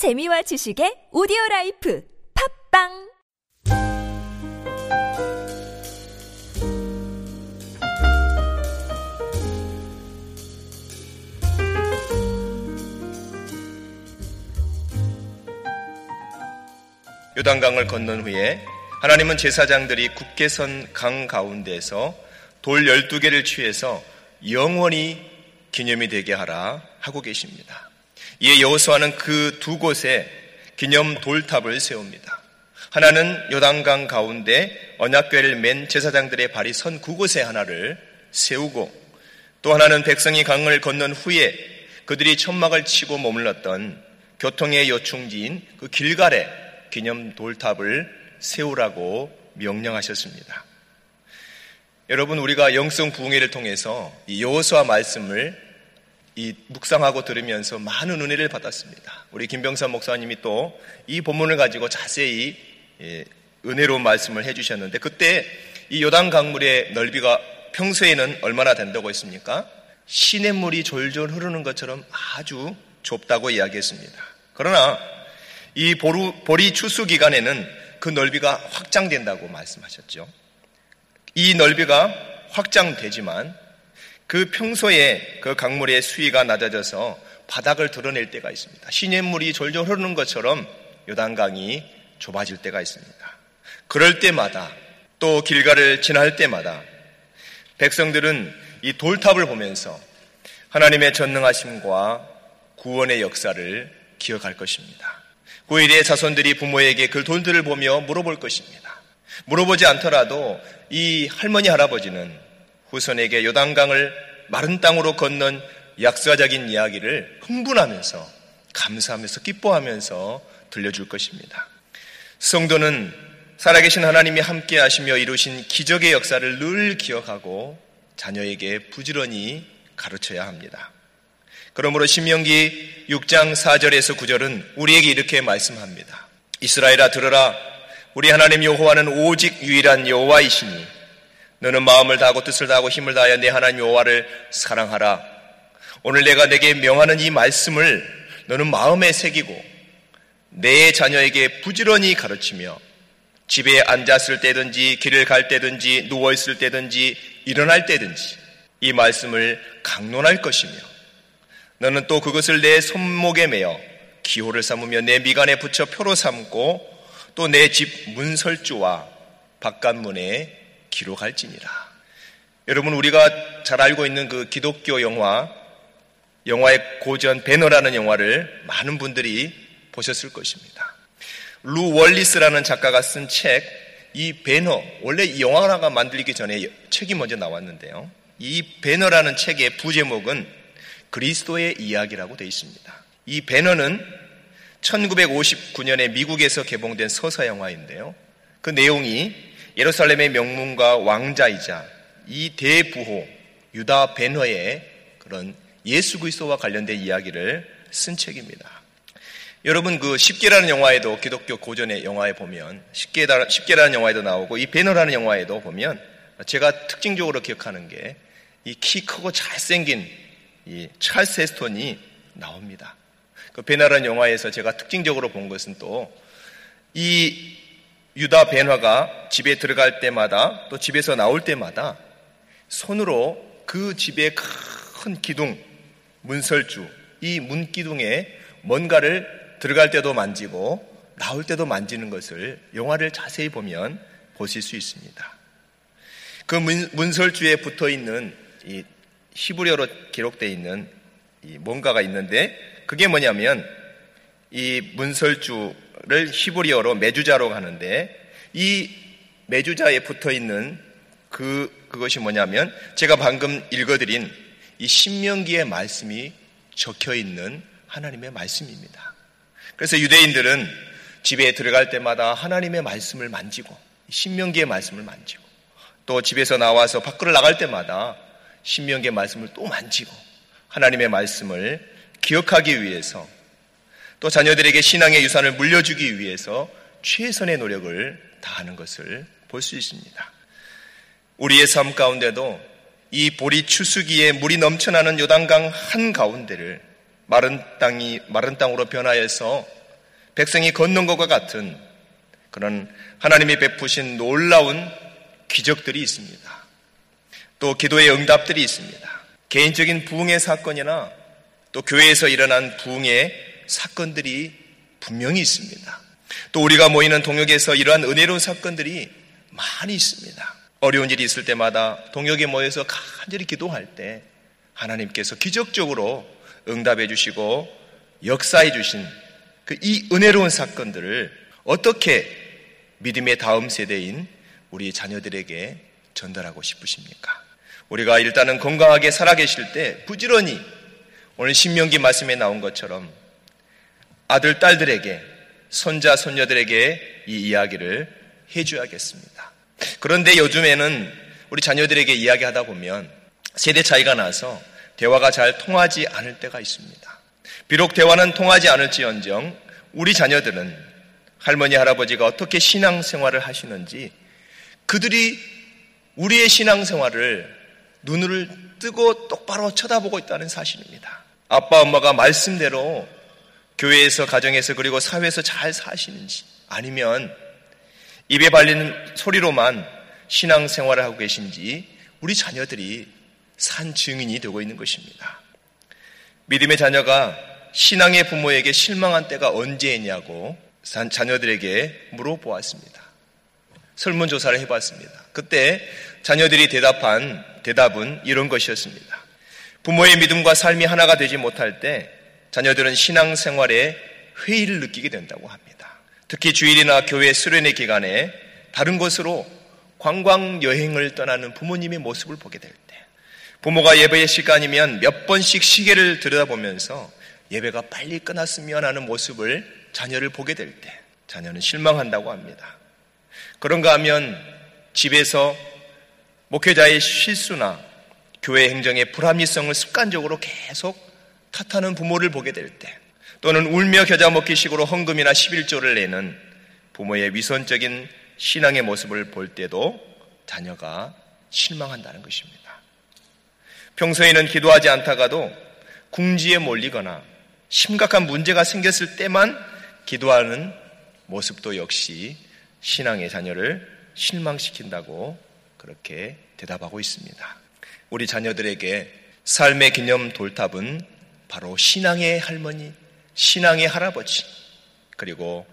재미와 지식의 오디오 라이프 팟빵 요단강을 건넌 후에 하나님은 제사장들이 굳게 선 강 가운데에서 돌 12개를 취해서 영원히 기념이 되게 하라 하고 계십니다. 이에 여호수아는 그 두 곳에 기념 돌탑을 세웁니다. 하나는 요단강 가운데 언약궤를 맨 제사장들의 발이 선 그곳에 하나를 세우고 또 하나는 백성이 강을 건넌 후에 그들이 천막을 치고 머물렀던 교통의 요충지인 그 길갈에 기념 돌탑을 세우라고 명령하셨습니다. 여러분 우리가 영성 부흥회를 통해서 이 여호수아 말씀을 이 묵상하고 들으면서 많은 은혜를 받았습니다. 우리 김병선 목사님이 또 이 본문을 가지고 자세히 예, 은혜로운 말씀을 해주셨는데 그때 이 요단 강물의 넓이가 평소에는 얼마나 된다고 했습니까? 시냇물이 졸졸 흐르는 것처럼 아주 좁다고 이야기했습니다. 그러나 이 보루, 보리 추수 기간에는 그 넓이가 확장된다고 말씀하셨죠. 이 넓이가 확장되지만 그 평소에 그 강물의 수위가 낮아져서 바닥을 드러낼 때가 있습니다. 시냇물이 졸졸 흐르는 것처럼 요단강이 좁아질 때가 있습니다. 그럴 때마다 또 길가를 지날 때마다 백성들은 이 돌탑을 보면서 하나님의 전능하심과 구원의 역사를 기억할 것입니다. 고일의 자손들이 부모에게 그 돌들을 보며 물어볼 것입니다. 물어보지 않더라도 이 할머니 할아버지는 후손에게 요단강을 마른 땅으로 건넌 약사적인 이야기를 흥분하면서 감사하면서 기뻐하면서 들려줄 것입니다. 성도는 살아계신 하나님이 함께 하시며 이루신 기적의 역사를 늘 기억하고 자녀에게 부지런히 가르쳐야 합니다. 그러므로 신명기 6장 4절에서 9절은 우리에게 이렇게 말씀합니다. 이스라엘아 들으라 우리 하나님 여호와는 오직 유일한 여호와이시니 너는 마음을 다하고 뜻을 다하고 힘을 다하여 내 하나님 여호와를 사랑하라. 오늘 내가 내게 명하는 이 말씀을 너는 마음에 새기고 내 자녀에게 부지런히 가르치며 집에 앉았을 때든지 길을 갈 때든지 누워 있을 때든지 일어날 때든지 이 말씀을 강론할 것이며 너는 또 그것을 내 손목에 매어 기호를 삼으며 내 미간에 붙여 표로 삼고 또 내 집 문설주와 바깥문에 기록할지니라. 여러분 우리가 잘 알고 있는 그 기독교 영화 영화의 고전 배너라는 영화를 많은 분들이 보셨을 것입니다. 루 월리스라는 작가가 쓴 책, 이 배너, 원래 이 영화가 만들기 전에 책이 먼저 나왔는데요. 이 배너라는 책의 부제목은 그리스도의 이야기라고 되어 있습니다. 이 배너는 1959년에 미국에서 개봉된 서사 영화인데요. 그 내용이 예루살렘의 명문과 왕자이자 이 대부호 유다 베너의 그런 예수 그리스도와 관련된 이야기를 쓴 책입니다. 여러분 그 십계라는 영화에도 기독교 고전의 영화에 보면 십계라, 십계라는 영화에도 나오고 이 베너라는 영화에도 보면 제가 특징적으로 기억하는 게 이 키 크고 잘생긴 이 찰스 헤스톤이 나옵니다. 그 베너라는 영화에서 제가 특징적으로 본 것은 또이 유다 벤화가 집에 들어갈 때마다 또 집에서 나올 때마다 손으로 그 집의 큰 기둥, 문설주, 이 문기둥에 뭔가를 들어갈 때도 만지고 나올 때도 만지는 것을 영화를 자세히 보면 보실 수 있습니다. 그 문, 설주에 붙어 있는 이 히브리어로 기록되어 있는 이 뭔가가 있는데 그게 뭐냐면 이 문설주 를 히브리어로 메주자로 하는데 이 메주자에 붙어 있는 그 그것이 뭐냐면 제가 방금 읽어드린 이 신명기의 말씀이 적혀 있는 하나님의 말씀입니다. 그래서 유대인들은 집에 들어갈 때마다 하나님의 말씀을 만지고 신명기의 말씀을 만지고 또 집에서 나와서 밖으로 나갈 때마다 신명기의 말씀을 또 만지고 하나님의 말씀을 기억하기 위해서 또 자녀들에게 신앙의 유산을 물려주기 위해서 최선의 노력을 다하는 것을 볼 수 있습니다. 우리의 삶 가운데도 이 보리 추수기에 물이 넘쳐나는 요단강 한 가운데를 마른 땅이 마른 땅으로 변하여서 백성이 걷는 것과 같은 그런 하나님이 베푸신 놀라운 기적들이 있습니다. 또 기도의 응답들이 있습니다. 개인적인 부흥의 사건이나 또 교회에서 일어난 부흥의 사건들이 분명히 있습니다. 또 우리가 모이는 동역에서 이러한 은혜로운 사건들이 많이 있습니다. 어려운 일이 있을 때마다 동역에 모여서 간절히 기도할 때 하나님께서 기적적으로 응답해 주시고 역사해 주신 그 이 은혜로운 사건들을 어떻게 믿음의 다음 세대인 우리 자녀들에게 전달하고 싶으십니까? 우리가 일단은 건강하게 살아계실 때 부지런히 오늘 신명기 말씀에 나온 것처럼 아들, 딸들에게 손자, 손녀들에게 이 이야기를 해줘야겠습니다. 그런데 요즘에는 우리 자녀들에게 이야기하다 보면 세대 차이가 나서 대화가 잘 통하지 않을 때가 있습니다. 비록 대화는 통하지 않을지언정 우리 자녀들은 할머니, 할아버지가 어떻게 신앙생활을 하시는지 그들이 우리의 신앙생활을 눈을 뜨고 똑바로 쳐다보고 있다는 사실입니다. 아빠, 엄마가 말씀대로 교회에서, 가정에서, 그리고 사회에서 잘 사시는지 아니면 입에 발리는 소리로만 신앙생활을 하고 계신지 우리 자녀들이 산 증인이 되고 있는 것입니다. 믿음의 자녀가 신앙의 부모에게 실망한 때가 언제냐고 자녀들에게 물어보았습니다. 설문조사를 해봤습니다. 그때 자녀들이 대답한 대답은 이런 것이었습니다. 부모의 믿음과 삶이 하나가 되지 못할 때 자녀들은 신앙생활에 회의를 느끼게 된다고 합니다. 특히 주일이나 교회 수련회 기간에 다른 곳으로 관광 여행을 떠나는 부모님의 모습을 보게 될 때, 부모가 예배의 시간이면 몇 번씩 시계를 들여다보면서 예배가 빨리 끝났으면 하는 모습을 자녀를 보게 될 때, 자녀는 실망한다고 합니다. 그런가 하면 집에서 목회자의 실수나 교회 행정의 불합리성을 습관적으로 계속 탓하는 부모를 보게 될 때, 또는 울며 겨자 먹기식으로 헌금이나 11조를 내는 부모의 위선적인 신앙의 모습을 볼 때도 자녀가 실망한다는 것입니다. 평소에는 기도하지 않다가도 궁지에 몰리거나 심각한 문제가 생겼을 때만 기도하는 모습도 역시 신앙의 자녀를 실망시킨다고 그렇게 대답하고 있습니다. 우리 자녀들에게 삶의 기념 돌탑은 바로 신앙의 할머니, 신앙의 할아버지, 그리고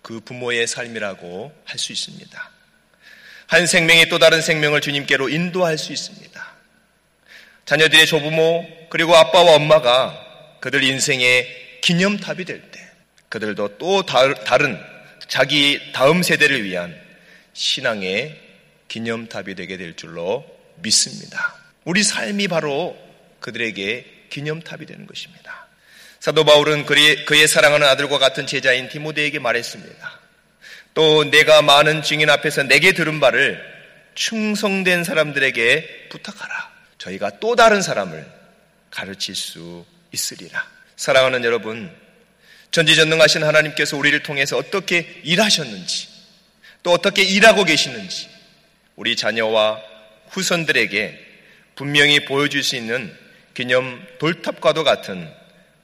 그 부모의 삶이라고 할 수 있습니다. 한 생명이 또 다른 생명을 주님께로 인도할 수 있습니다. 자녀들의 조부모 그리고 아빠와 엄마가 그들 인생의 기념탑이 될 때 그들도 또 다른 자기 다음 세대를 위한 신앙의 기념탑이 되게 될 줄로 믿습니다. 우리 삶이 바로 그들에게 기념탑이 되는 것입니다. 사도 바울은 그의 사랑하는 아들과 같은 제자인 디모데에게 말했습니다. 또 내가 많은 증인 앞에서 내게 들은 바를 충성된 사람들에게 부탁하라. 저희가 또 다른 사람을 가르칠 수 있으리라. 사랑하는 여러분, 전지전능하신 하나님께서 우리를 통해서 어떻게 일하셨는지, 또 어떻게 일하고 계시는지, 우리 자녀와 후손들에게 분명히 보여줄 수 있는 기념 돌탑과도 같은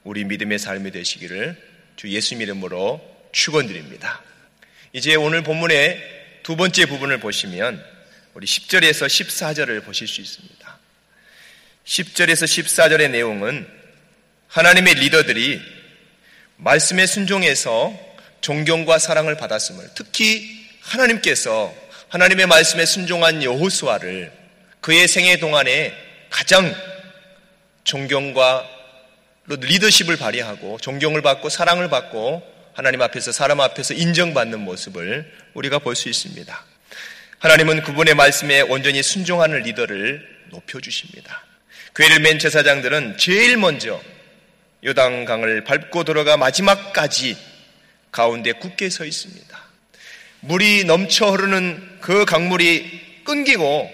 우리 믿음의 삶이 되시기를 주 예수님 이름으로 축원드립니다. 이제 오늘 본문의 두 번째 부분을 보시면 우리 10절에서 14절을 보실 수 있습니다. 10절에서 14절의 내용은 하나님의 리더들이 말씀에 순종해서 존경과 사랑을 받았음을 특히 하나님께서 하나님의 말씀에 순종한 여호수아를 그의 생애 동안에 가장 존경과 리더십을 발휘하고 존경을 받고 사랑을 받고 하나님 앞에서 사람 앞에서 인정받는 모습을 우리가 볼 수 있습니다. 하나님은 그분의 말씀에 온전히 순종하는 리더를 높여주십니다. 괴를 맨 제사장들은 제일 먼저 요단강을 밟고 들어가 마지막까지 가운데 굳게 서 있습니다. 물이 넘쳐 흐르는 그 강물이 끊기고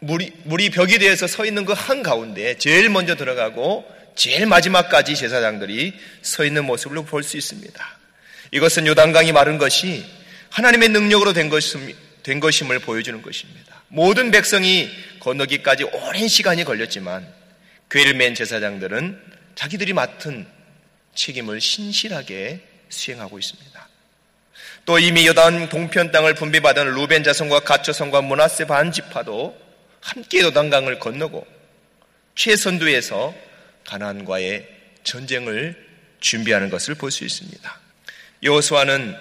물이, 물이 벽에 대해서 서 있는 그 한 가운데 제일 먼저 들어가고 제일 마지막까지 제사장들이 서 있는 모습을 볼 수 있습니다. 이것은 요단강이 마른 것이 하나님의 능력으로 된, 것임, 된 것임을 보여주는 것입니다. 모든 백성이 건너기까지 오랜 시간이 걸렸지만 괴를 맨 제사장들은 자기들이 맡은 책임을 신실하게 수행하고 있습니다. 또 이미 여단 동편 땅을 분배받은 루벤 자손과 가초성과 문하세 반지파도 함께 요단강을 건너고 최선두에서 가나안과의 전쟁을 준비하는 것을 볼 수 있습니다. 여호수아는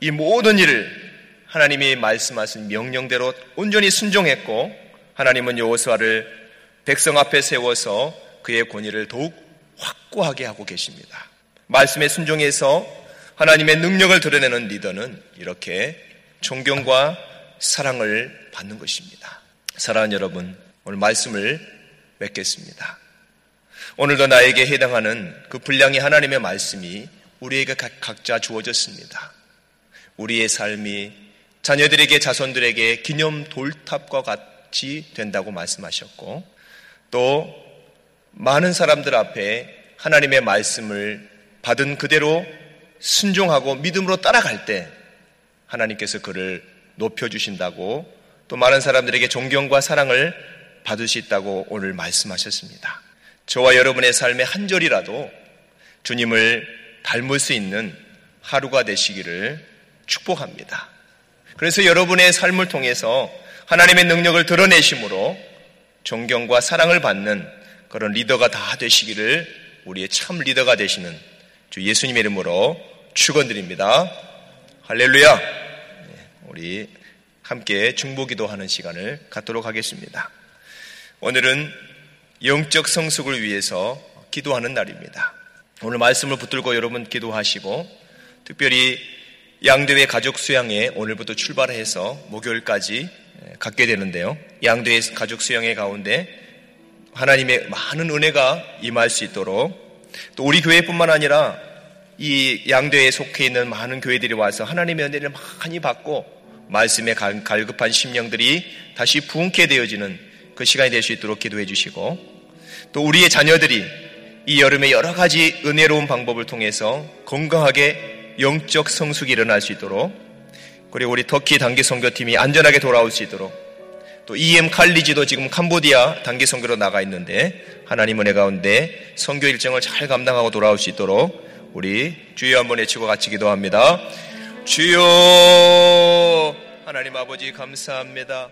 이 모든 일을 하나님이 말씀하신 명령대로 온전히 순종했고 하나님은 여호수아를 백성 앞에 세워서 그의 권위를 더욱 확고하게 하고 계십니다. 말씀의 순종에서 하나님의 능력을 드러내는 리더는 이렇게 존경과 사랑을 받는 것입니다. 사랑하는 여러분, 오늘 말씀을 맺겠습니다. 오늘도 나에게 해당하는 그 분량의 하나님의 말씀이 우리에게 각자 주어졌습니다. 우리의 삶이 자녀들에게 자손들에게 기념 돌탑과 같이 된다고 말씀하셨고 또 많은 사람들 앞에 하나님의 말씀을 받은 그대로 순종하고 믿음으로 따라갈 때 하나님께서 그를 높여주신다고 또 많은 사람들에게 존경과 사랑을 받을 수 있다고 오늘 말씀하셨습니다. 저와 여러분의 삶의 한 절이라도 주님을 닮을 수 있는 하루가 되시기를 축복합니다. 그래서 여러분의 삶을 통해서 하나님의 능력을 드러내심으로 존경과 사랑을 받는 그런 리더가 다 되시기를 우리의 참 리더가 되시는 주 예수님의 이름으로 축원드립니다. 할렐루야. 네, 우리 함께 중보기도 하는 시간을 갖도록 하겠습니다. 오늘은 영적 성숙을 위해서 기도하는 날입니다. 오늘 말씀을 붙들고 여러분 기도하시고 특별히 양대회 가족 수양에 오늘부터 출발해서 목요일까지 갖게 되는데요. 양대회 가족 수양의 가운데 하나님의 많은 은혜가 임할 수 있도록 또 우리 교회뿐만 아니라 이 양대에 속해 있는 많은 교회들이 와서 하나님의 은혜를 많이 받고 말씀에 갈급한 심령들이 다시 부흥케 되어지는 그 시간이 될 수 있도록 기도해 주시고 또 우리의 자녀들이 이 여름에 여러 가지 은혜로운 방법을 통해서 건강하게 영적 성숙이 일어날 수 있도록 그리고 우리 터키 단기 선교팀이 안전하게 돌아올 수 있도록 또 EM 칼리지도 지금 캄보디아 단기 선교로 나가 있는데 하나님 은혜 가운데 선교 일정을 잘 감당하고 돌아올 수 있도록 우리 주여 한번 외치고 같이 기도합니다. 주여 하나님 아버지 감사합니다.